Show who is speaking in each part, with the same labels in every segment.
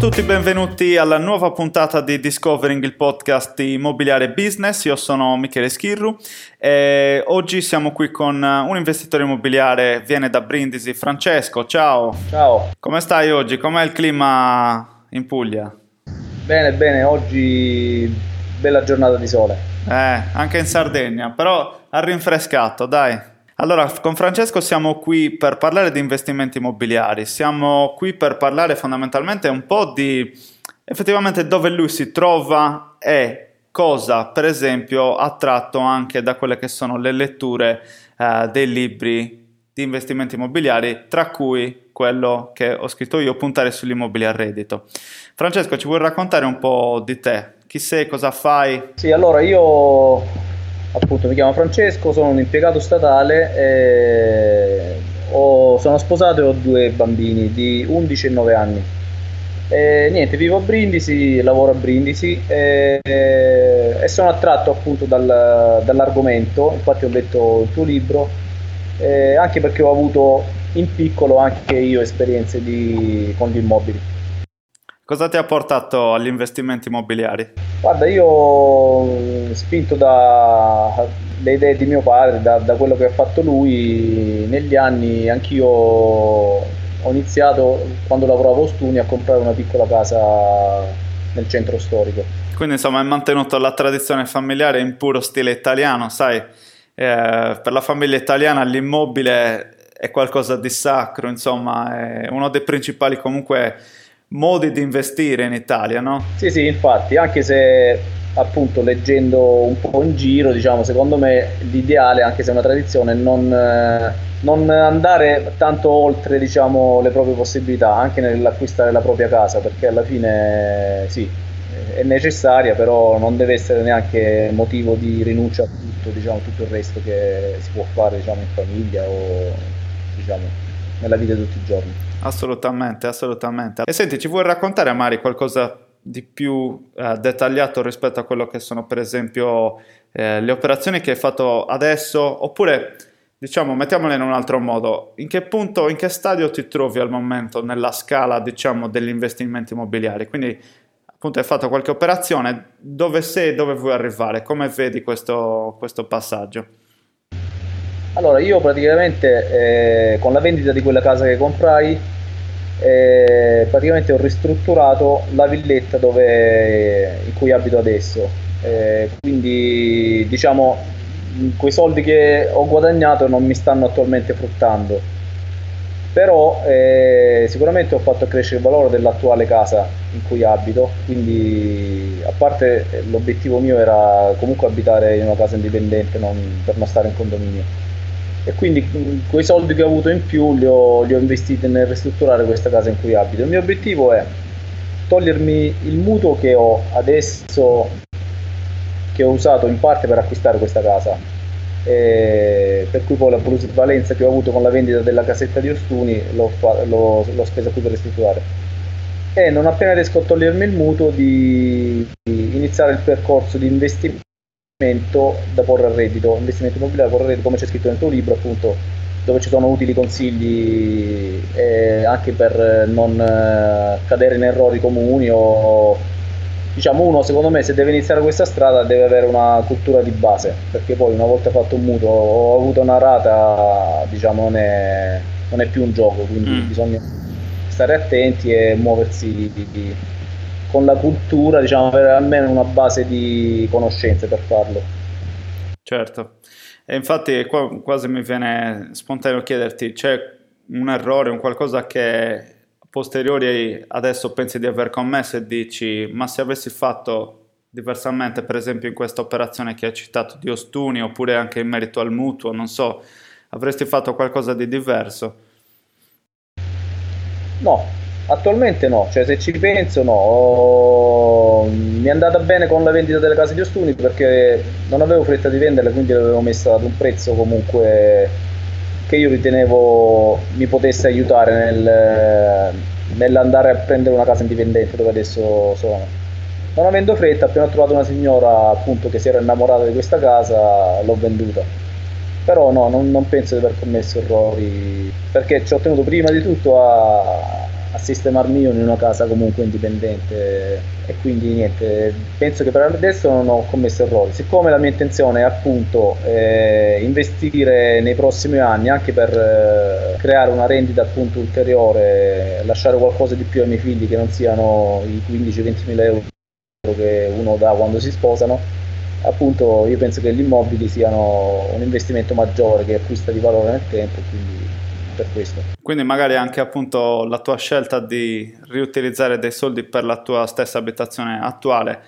Speaker 1: A tutti, benvenuti alla nuova puntata di Discovering, il podcast di Immobiliare Business. Io sono Michele Schirru e oggi siamo qui con un investitore immobiliare, viene da Brindisi, Francesco. Ciao.
Speaker 2: Ciao.
Speaker 1: Come stai oggi? Com'è il clima in Puglia?
Speaker 2: Bene, bene, oggi bella giornata di sole.
Speaker 1: Eh, anche in Sardegna, però ha rinfrescato, dai. Allora, con Francesco siamo qui per parlare di investimenti immobiliari, siamo qui per parlare fondamentalmente un po' di effettivamente dove lui si trova e cosa, per esempio, ha tratto anche da quelle che sono le letture eh, dei libri di investimenti immobiliari, tra cui quello che ho scritto io, Puntare sull'immobile a reddito. Francesco, ci vuoi raccontare un po' di te? Chi sei, cosa fai?
Speaker 2: Sì, allora io appunto mi chiamo Francesco, sono un impiegato statale, e ho, sono sposato e ho due bambini di 11 e 9 anni. E, niente, vivo a Brindisi, lavoro a Brindisi e, e sono attratto appunto dal, dall'argomento, infatti ho letto il tuo libro, anche perché ho avuto in piccolo anche io esperienze di, con gli immobili.
Speaker 1: Cosa ti ha portato agli investimenti immobiliari?
Speaker 2: Guarda, io spinto dalle idee di mio padre, da, da, quello che ha fatto lui, negli anni anch'io ho iniziato, quando lavoravo a Stuni, a comprare una piccola casa nel centro storico.
Speaker 1: Quindi insomma hai mantenuto la tradizione familiare in puro stile italiano, sai, eh, per la famiglia italiana l'immobile è qualcosa di sacro, insomma, è uno dei principali comunque modi di investire in Italia, no?
Speaker 2: Sì, sì, infatti, anche se appunto leggendo un po' in giro, diciamo, secondo me l'ideale, anche se è una tradizione, non, eh, non andare tanto oltre, diciamo, le proprie possibilità, anche nell'acquistare la propria casa, perché alla fine sì, è necessaria, però non deve essere neanche motivo di rinuncia a tutto, diciamo, tutto il resto che si può fare, diciamo, in famiglia o diciamo, nella vita di tutti i giorni.
Speaker 1: Assolutamente, assolutamente. E senti, ci vuoi raccontare Mari qualcosa di più eh, dettagliato rispetto a quello che sono per esempio eh, le operazioni che hai fatto adesso? Oppure diciamo mettiamole in un altro modo in che punto in che stadio ti trovi al momento nella scala diciamo degli investimenti immobiliari? Quindi appunto hai fatto qualche operazione. Dove sei dove vuoi arrivare? Come vedi questo, questo passaggio
Speaker 2: allora, io praticamente eh, con la vendita di quella casa che comprai, eh, praticamente ho ristrutturato la villetta dove, in cui abito adesso. Eh, quindi, diciamo, quei soldi che ho guadagnato non mi stanno attualmente fruttando. Però eh, sicuramente ho fatto crescere il valore dell'attuale casa in cui abito, quindi a parte l'obiettivo mio era comunque abitare in una casa indipendente non, per non stare in condominio e quindi quei soldi che ho avuto in più li ho, li ho, investiti nel ristrutturare questa casa in cui abito. Il mio obiettivo è togliermi il mutuo che ho adesso, che ho usato in parte per acquistare questa casa, per cui poi la plusvalenza che ho avuto con la vendita della casetta di Ostuni l'ho, l'ho, l'ho spesa qui per ristrutturare. E non appena riesco a togliermi il mutuo di, di iniziare il percorso di investimento da porre a reddito, investimento immobiliare da porre a reddito, come c'è scritto nel tuo libro, appunto, dove ci sono utili consigli eh, anche per non eh, cadere in errori comuni o diciamo uno secondo me se deve iniziare questa strada deve avere una cultura di base perché poi una volta fatto un mutuo o avuto una rata diciamo non è, non è più un gioco quindi mm. bisogna stare attenti e muoversi di, di, con la cultura diciamo avere almeno una base di conoscenze per farlo.
Speaker 1: Certo. E infatti qua quasi mi viene spontaneo chiederti c'è un errore un qualcosa che posteriori adesso pensi di aver commesso e dici ma se avessi fatto diversamente per esempio in questa operazione che hai citato di Ostuni oppure anche in merito al mutuo non so avresti fatto qualcosa di diverso?
Speaker 2: No attualmente no cioè se ci penso no Ho... mi è andata bene con la vendita delle case di Ostuni perché non avevo fretta di venderle quindi l'avevo messa ad un prezzo comunque che io ritenevo mi potesse aiutare nel, nell'andare a prendere una casa indipendente dove adesso sono. Non avendo fretta, appena ho trovato una signora appunto che si era innamorata di questa casa, l'ho venduta. Però no, non, non penso di aver commesso errori, perché ci ho tenuto prima di tutto a sistemarmi io in una casa comunque indipendente e quindi niente, penso che per adesso non ho commesso errori. Siccome la mia intenzione è appunto eh, investire nei prossimi anni anche per eh, creare una rendita appunto ulteriore, lasciare qualcosa di più ai miei figli che non siano i 15-20 mila euro che uno dà quando si sposano, appunto io penso che gli immobili siano un investimento maggiore che acquista di valore nel tempo, quindi per questo.
Speaker 1: Quindi magari anche appunto la tua scelta di riutilizzare dei soldi per la tua stessa abitazione attuale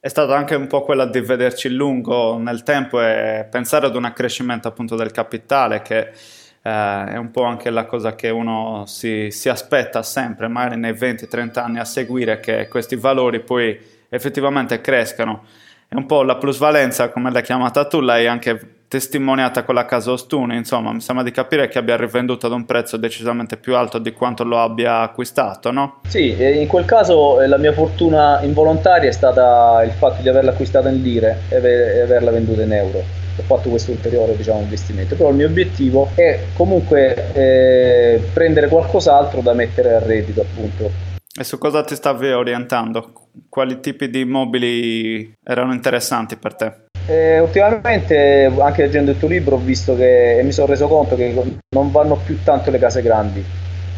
Speaker 1: è stata anche un po' quella di vederci lungo nel tempo e pensare ad un accrescimento appunto del capitale che eh, è un po' anche la cosa che uno si, si aspetta sempre, magari nei 20-30 anni a seguire che questi valori poi effettivamente crescano. È un po' la plusvalenza, come l'hai chiamata tu, l'hai anche testimoniata con la casa Ostuni, insomma, mi sembra di capire che abbia rivenduto ad un prezzo decisamente più alto di quanto lo abbia acquistato, no?
Speaker 2: Sì, in quel caso eh, la mia fortuna involontaria è stata il fatto di averla acquistata in lire e averla venduta in euro. Ho fatto questo ulteriore diciamo, investimento, però il mio obiettivo è comunque eh, prendere qualcos'altro da mettere a reddito, appunto.
Speaker 1: E su cosa ti stavi orientando? Quali tipi di immobili erano interessanti per te?
Speaker 2: Eh, ultimamente, anche leggendo il tuo libro, ho visto che e mi sono reso conto che non vanno più tanto le case grandi,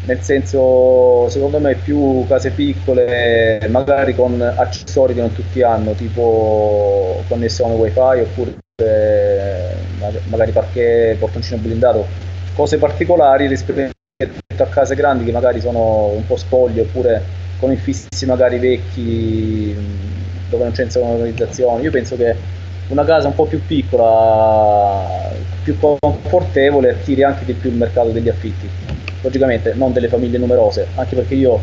Speaker 2: nel senso, secondo me, più case piccole, magari con accessori che non tutti hanno, tipo connessione wifi oppure eh, magari parquet, portoncino blindato, cose particolari rispetto a case grandi che magari sono un po' spoglie oppure con infissi magari vecchi dove non c'è sonorizzazione. Io penso che una casa un po' più piccola, più confortevole, attiri anche di più il mercato degli affitti. Logicamente non delle famiglie numerose, anche perché io,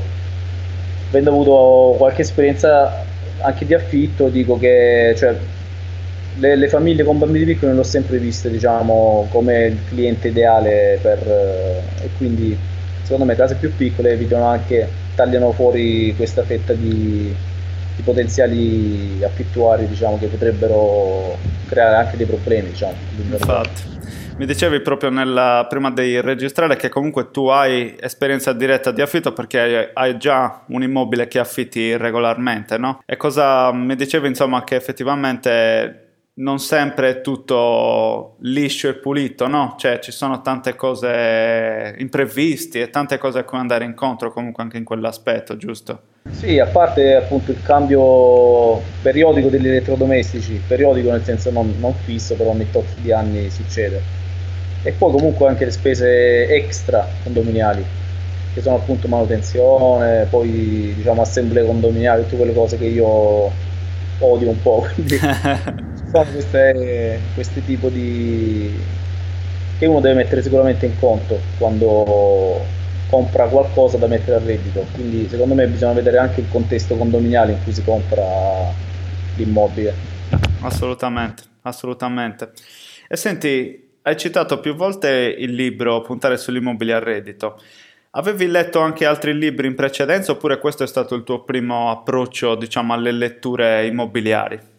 Speaker 2: avendo avuto qualche esperienza anche di affitto, dico che cioè, le, le, famiglie con bambini piccoli non l'ho sempre viste diciamo, come il cliente ideale per, eh, e quindi secondo me case più piccole evitano anche, tagliano fuori questa fetta di, di potenziali affittuari diciamo, che potrebbero creare anche dei problemi. Diciamo,
Speaker 1: Infatti. Mi dicevi proprio nella, prima di registrare che comunque tu hai esperienza diretta di affitto perché hai già un immobile che affitti regolarmente, no? E cosa mi dicevi insomma che effettivamente non sempre è tutto liscio e pulito, no? Cioè ci sono tante cose imprevisti e tante cose a cui andare incontro comunque anche in quell'aspetto, giusto?
Speaker 2: Sì, a parte appunto il cambio periodico degli elettrodomestici, periodico nel senso non, non fisso, però ogni tot di anni succede. E poi comunque anche le spese extra condominiali, che sono appunto manutenzione, poi diciamo assemblee condominiali, tutte quelle cose che io odio un po', quindi sono queste, questi tipi di... che uno deve mettere sicuramente in conto quando compra qualcosa da mettere a reddito. Quindi secondo me bisogna vedere anche il contesto condominiale in cui si compra l'immobile.
Speaker 1: Assolutamente, assolutamente. E senti, hai citato più volte il libro Puntare sull'immobile a reddito. Avevi letto anche altri libri in precedenza oppure questo è stato il tuo primo approccio, diciamo, alle letture immobiliari?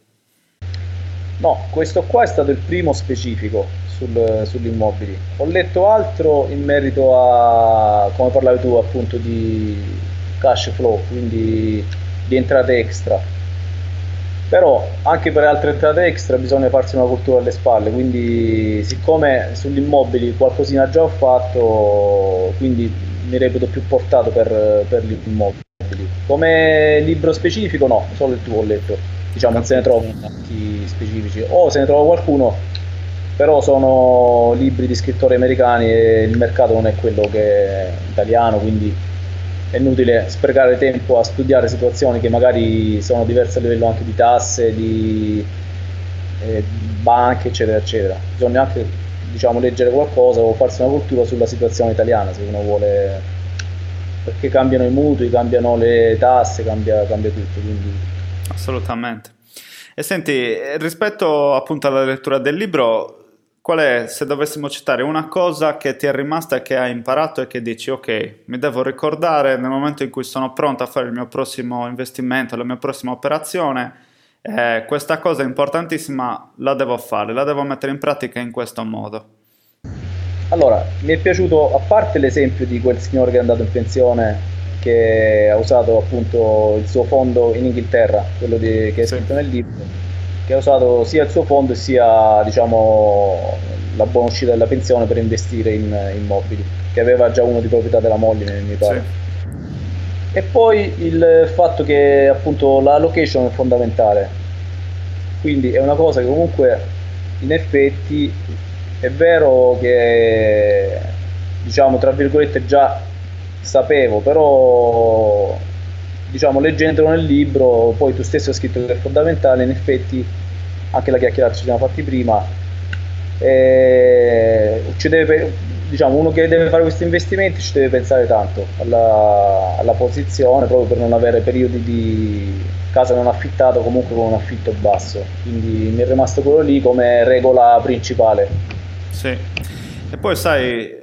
Speaker 2: No, questo qua è stato il primo specifico sul, sugli immobili. Ho letto altro in merito a, come parlavi tu, appunto di cash flow, quindi di entrate extra. Però anche per altre entrate extra bisogna farsi una cultura alle spalle, quindi siccome sugli immobili qualcosina già ho fatto, quindi mi reputo più portato per, per gli immobili. Come libro specifico no, solo il tuo ho letto, diciamo non se ne trovano tanti specifici, o se ne trova qualcuno, però sono libri di scrittori americani e il mercato non è quello che è italiano, quindi è inutile sprecare tempo a studiare situazioni che magari sono diverse a livello anche di tasse, di eh, banche, eccetera, eccetera. Bisogna anche diciamo, leggere qualcosa o farsi una cultura sulla situazione italiana se uno vuole, perché cambiano i mutui, cambiano le tasse, cambia, cambia tutto. Quindi...
Speaker 1: Assolutamente. E senti, rispetto appunto alla lettura del libro, qual è, se dovessimo citare una cosa che ti è rimasta che hai imparato e che dici ok, mi devo ricordare nel momento in cui sono pronto a fare il mio prossimo investimento, la mia prossima operazione, eh, questa cosa importantissima la devo fare, la devo mettere in pratica in questo modo.
Speaker 2: Allora, mi è piaciuto, a parte l'esempio di quel signore che è andato in pensione che ha usato appunto il suo fondo in Inghilterra, quello di, che è scritto sì. nel libro, che ha usato sia il suo fondo sia diciamo, la buona uscita della pensione per investire in immobili, che aveva già uno di proprietà della moglie, mi pare. Sì. E poi il fatto che appunto la location è fondamentale, quindi è una cosa che comunque in effetti è vero che diciamo tra virgolette già sapevo, però diciamo leggendolo nel libro, poi tu stesso hai scritto che è fondamentale, in effetti anche la chiacchierata ci siamo fatti prima, eh, deve, diciamo, uno che deve fare questi investimenti ci deve pensare tanto alla, alla posizione proprio per non avere periodi di casa non affittato comunque con un affitto basso, quindi mi è rimasto quello lì come regola principale.
Speaker 1: Sì, e poi sai,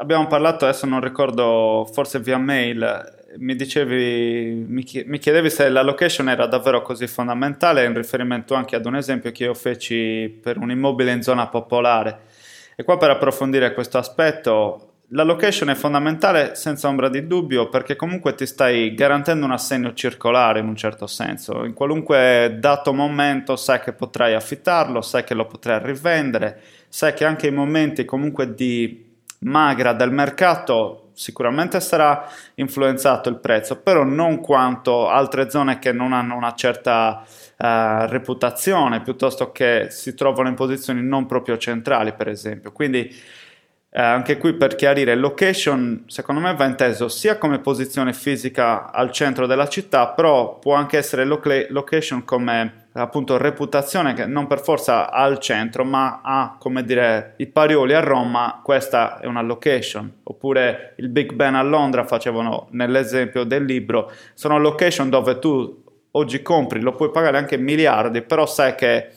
Speaker 1: abbiamo parlato adesso non ricordo, forse via mail, mi dicevi, mi chiedevi se la location era davvero così fondamentale in riferimento anche ad un esempio che io feci per un immobile in zona popolare. E qua per approfondire questo aspetto, la location è fondamentale senza ombra di dubbio perché comunque ti stai garantendo un assegno circolare in un certo senso. In qualunque dato momento sai che potrai affittarlo, sai che lo potrai rivendere, sai che anche in momenti comunque di magra del mercato sicuramente sarà influenzato il prezzo, però non quanto altre zone che non hanno una certa uh, reputazione, piuttosto che si trovano in posizioni non proprio centrali, per esempio. Quindi uh, anche qui per chiarire, location secondo me va inteso sia come posizione fisica al centro della città, però può anche essere location come appunto reputazione che non per forza ha al centro ma ha come dire i Parioli a Roma questa è una location. Oppure il Big Ben a Londra facevano nell'esempio del libro sono location dove tu oggi compri lo puoi pagare anche miliardi però sai che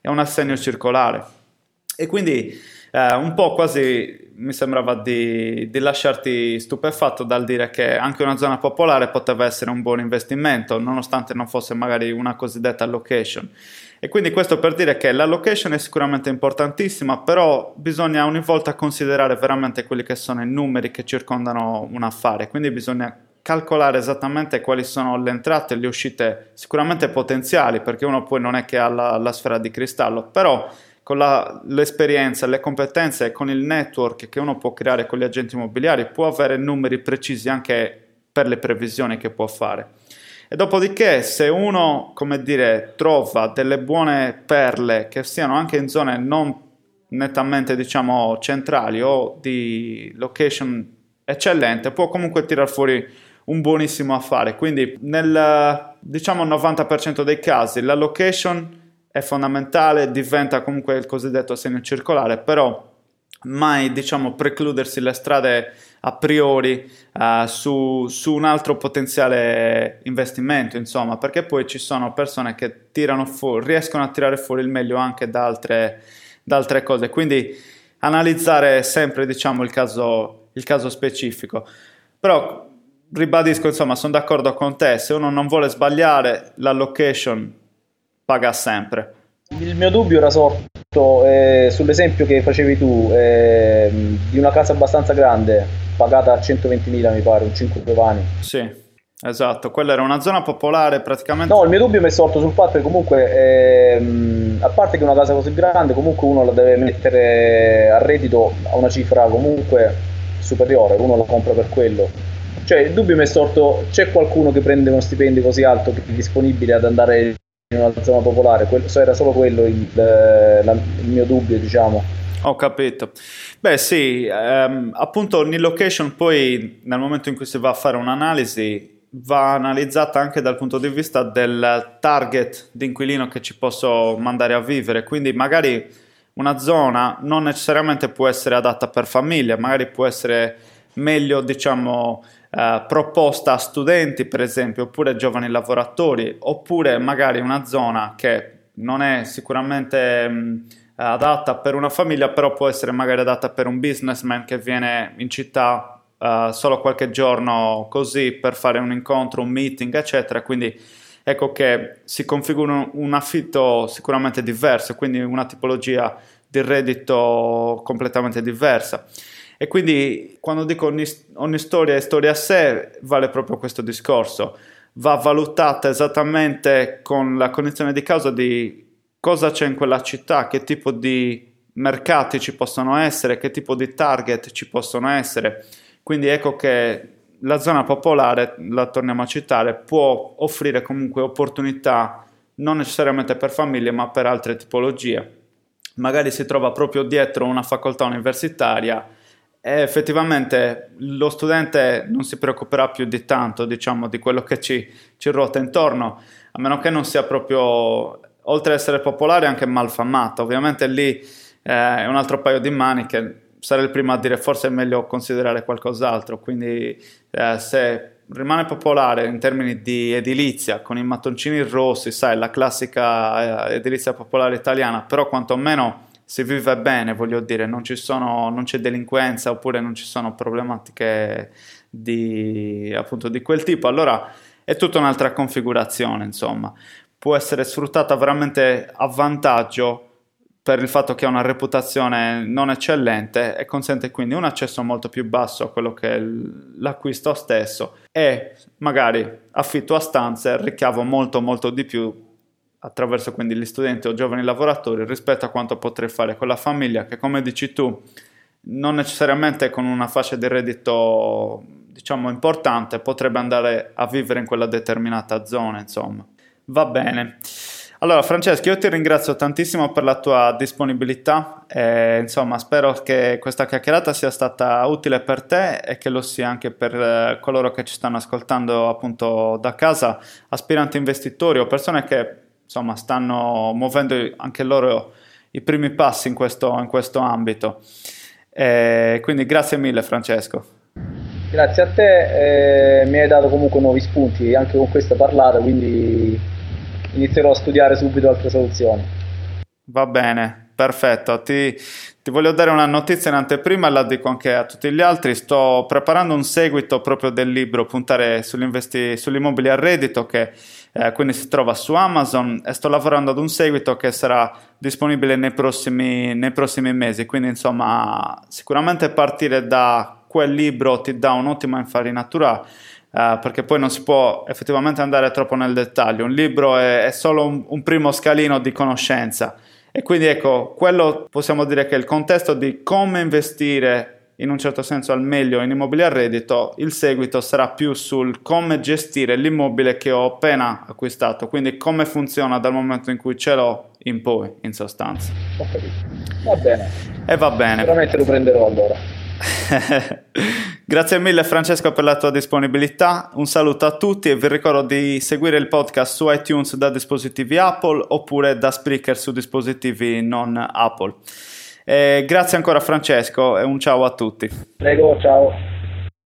Speaker 1: è un assegno circolare e quindi eh, un po' quasi mi sembrava di, di, lasciarti stupefatto dal dire che anche una zona popolare poteva essere un buon investimento, nonostante non fosse magari una cosiddetta location. E quindi questo per dire che la location è sicuramente importantissima, però bisogna ogni volta considerare veramente quelli che sono i numeri che circondano un affare, quindi bisogna calcolare esattamente quali sono le entrate e le uscite sicuramente potenziali, perché uno poi non è che ha la, la sfera di cristallo, però con la, l'esperienza, le competenze e con il network che uno può creare con gli agenti immobiliari può avere numeri precisi anche per le previsioni che può fare. E dopodiché, se uno, come dire, trova delle buone perle che siano anche in zone non nettamente, diciamo, centrali o di location eccellente, può comunque tirar fuori un buonissimo affare. Quindi, nel diciamo 90% dei casi, la location è fondamentale, diventa comunque il cosiddetto segno circolare, però mai diciamo precludersi le strade a priori uh, su, su, un altro potenziale investimento, insomma, perché poi ci sono persone che tirano fuori, riescono a tirare fuori il meglio anche da altre, da altre cose. Quindi analizzare sempre diciamo il caso, il caso specifico. Però ribadisco, insomma, sono d'accordo con te, se uno non vuole sbagliare la location paga sempre.
Speaker 2: Il mio dubbio era sorto eh, sull'esempio che facevi tu eh, di una casa abbastanza grande, pagata a 120.000 mi pare, un 5 piovani.
Speaker 1: Sì, esatto, quella era una zona popolare praticamente...
Speaker 2: No, il mio dubbio mi è sorto sul fatto che comunque, ehm, a parte che una casa così grande, comunque uno la deve mettere a reddito a una cifra comunque superiore, uno la compra per quello. Cioè, il dubbio mi è sorto, c'è qualcuno che prende uno stipendio così alto che è disponibile ad andare in una zona popolare, quello, era solo quello il, eh, la, il mio dubbio, diciamo.
Speaker 1: Ho capito. Beh sì, ehm, appunto ogni location poi nel momento in cui si va a fare un'analisi va analizzata anche dal punto di vista del target di inquilino che ci posso mandare a vivere, quindi magari una zona non necessariamente può essere adatta per famiglia, magari può essere meglio diciamo eh, proposta a studenti, per esempio, oppure giovani lavoratori, oppure magari una zona che non è sicuramente mh, adatta per una famiglia, però può essere magari adatta per un businessman che viene in città uh, solo qualche giorno così per fare un incontro, un meeting, eccetera. Quindi ecco che si configura un affitto sicuramente diverso, quindi una tipologia di reddito completamente diversa. E quindi quando dico ogni, ogni storia è storia a sé, vale proprio questo discorso. Va valutata esattamente con la condizione di causa di cosa c'è in quella città, che tipo di mercati ci possono essere, che tipo di target ci possono essere. Quindi ecco che la zona popolare, la torniamo a citare, può offrire comunque opportunità non necessariamente per famiglie ma per altre tipologie. Magari si trova proprio dietro una facoltà universitaria e effettivamente lo studente non si preoccuperà più di tanto, diciamo, di quello che ci, ci ruota intorno, a meno che non sia proprio, oltre ad essere popolare, anche malfamato. Ovviamente lì eh, è un altro paio di maniche, sarei il primo a dire forse è meglio considerare qualcos'altro, quindi eh, se rimane popolare in termini di edilizia, con i mattoncini rossi, sai, la classica eh, edilizia popolare italiana, però quantomeno si vive bene, voglio dire, non, sono, non c'è delinquenza oppure non ci sono problematiche di, appunto, di quel tipo, allora è tutta un'altra configurazione, insomma. Può essere sfruttata veramente a vantaggio per il fatto che ha una reputazione non eccellente e consente quindi un accesso molto più basso a quello che è l'acquisto stesso e magari affitto a stanze ricavo molto molto di più attraverso quindi gli studenti o giovani lavoratori rispetto a quanto potrei fare con la famiglia che come dici tu non necessariamente con una fascia di reddito diciamo importante potrebbe andare a vivere in quella determinata zona insomma. Va bene. Allora Francesco io ti ringrazio tantissimo per la tua disponibilità e, insomma spero che questa chiacchierata sia stata utile per te e che lo sia anche per eh, coloro che ci stanno ascoltando appunto da casa aspiranti investitori o persone che insomma, stanno muovendo anche loro i primi passi in questo, in questo ambito. Eh, quindi grazie mille Francesco.
Speaker 2: Grazie a te, eh, mi hai dato comunque nuovi spunti anche con questa parlata, quindi inizierò a studiare subito altre soluzioni.
Speaker 1: Va bene, perfetto. Ti, ti voglio dare una notizia in anteprima e la dico anche a tutti gli altri. Sto preparando un seguito proprio del libro Puntare sugli immobili a reddito che eh, quindi si trova su Amazon e sto lavorando ad un seguito che sarà disponibile nei prossimi, nei prossimi mesi, quindi insomma sicuramente partire da quel libro ti dà un'ottima infarinatura Uh, perché poi non si può effettivamente andare troppo nel dettaglio. Un libro è, è solo un, un, primo scalino di conoscenza e quindi ecco, quello possiamo dire che è il contesto di come investire in un certo senso al meglio in immobile a reddito, il seguito sarà più sul come gestire l'immobile che ho appena acquistato, quindi come funziona dal momento in cui ce l'ho in poi, in sostanza.
Speaker 2: Ho capito. Va bene.
Speaker 1: E va bene.
Speaker 2: Sicuramente lo prenderò allora.
Speaker 1: Grazie mille Francesco per la tua disponibilità, un saluto a tutti e vi ricordo di seguire il podcast su iTunes da dispositivi Apple oppure da Spreaker su dispositivi non Apple. Eh, grazie ancora Francesco e un ciao a tutti.
Speaker 2: Prego, ciao.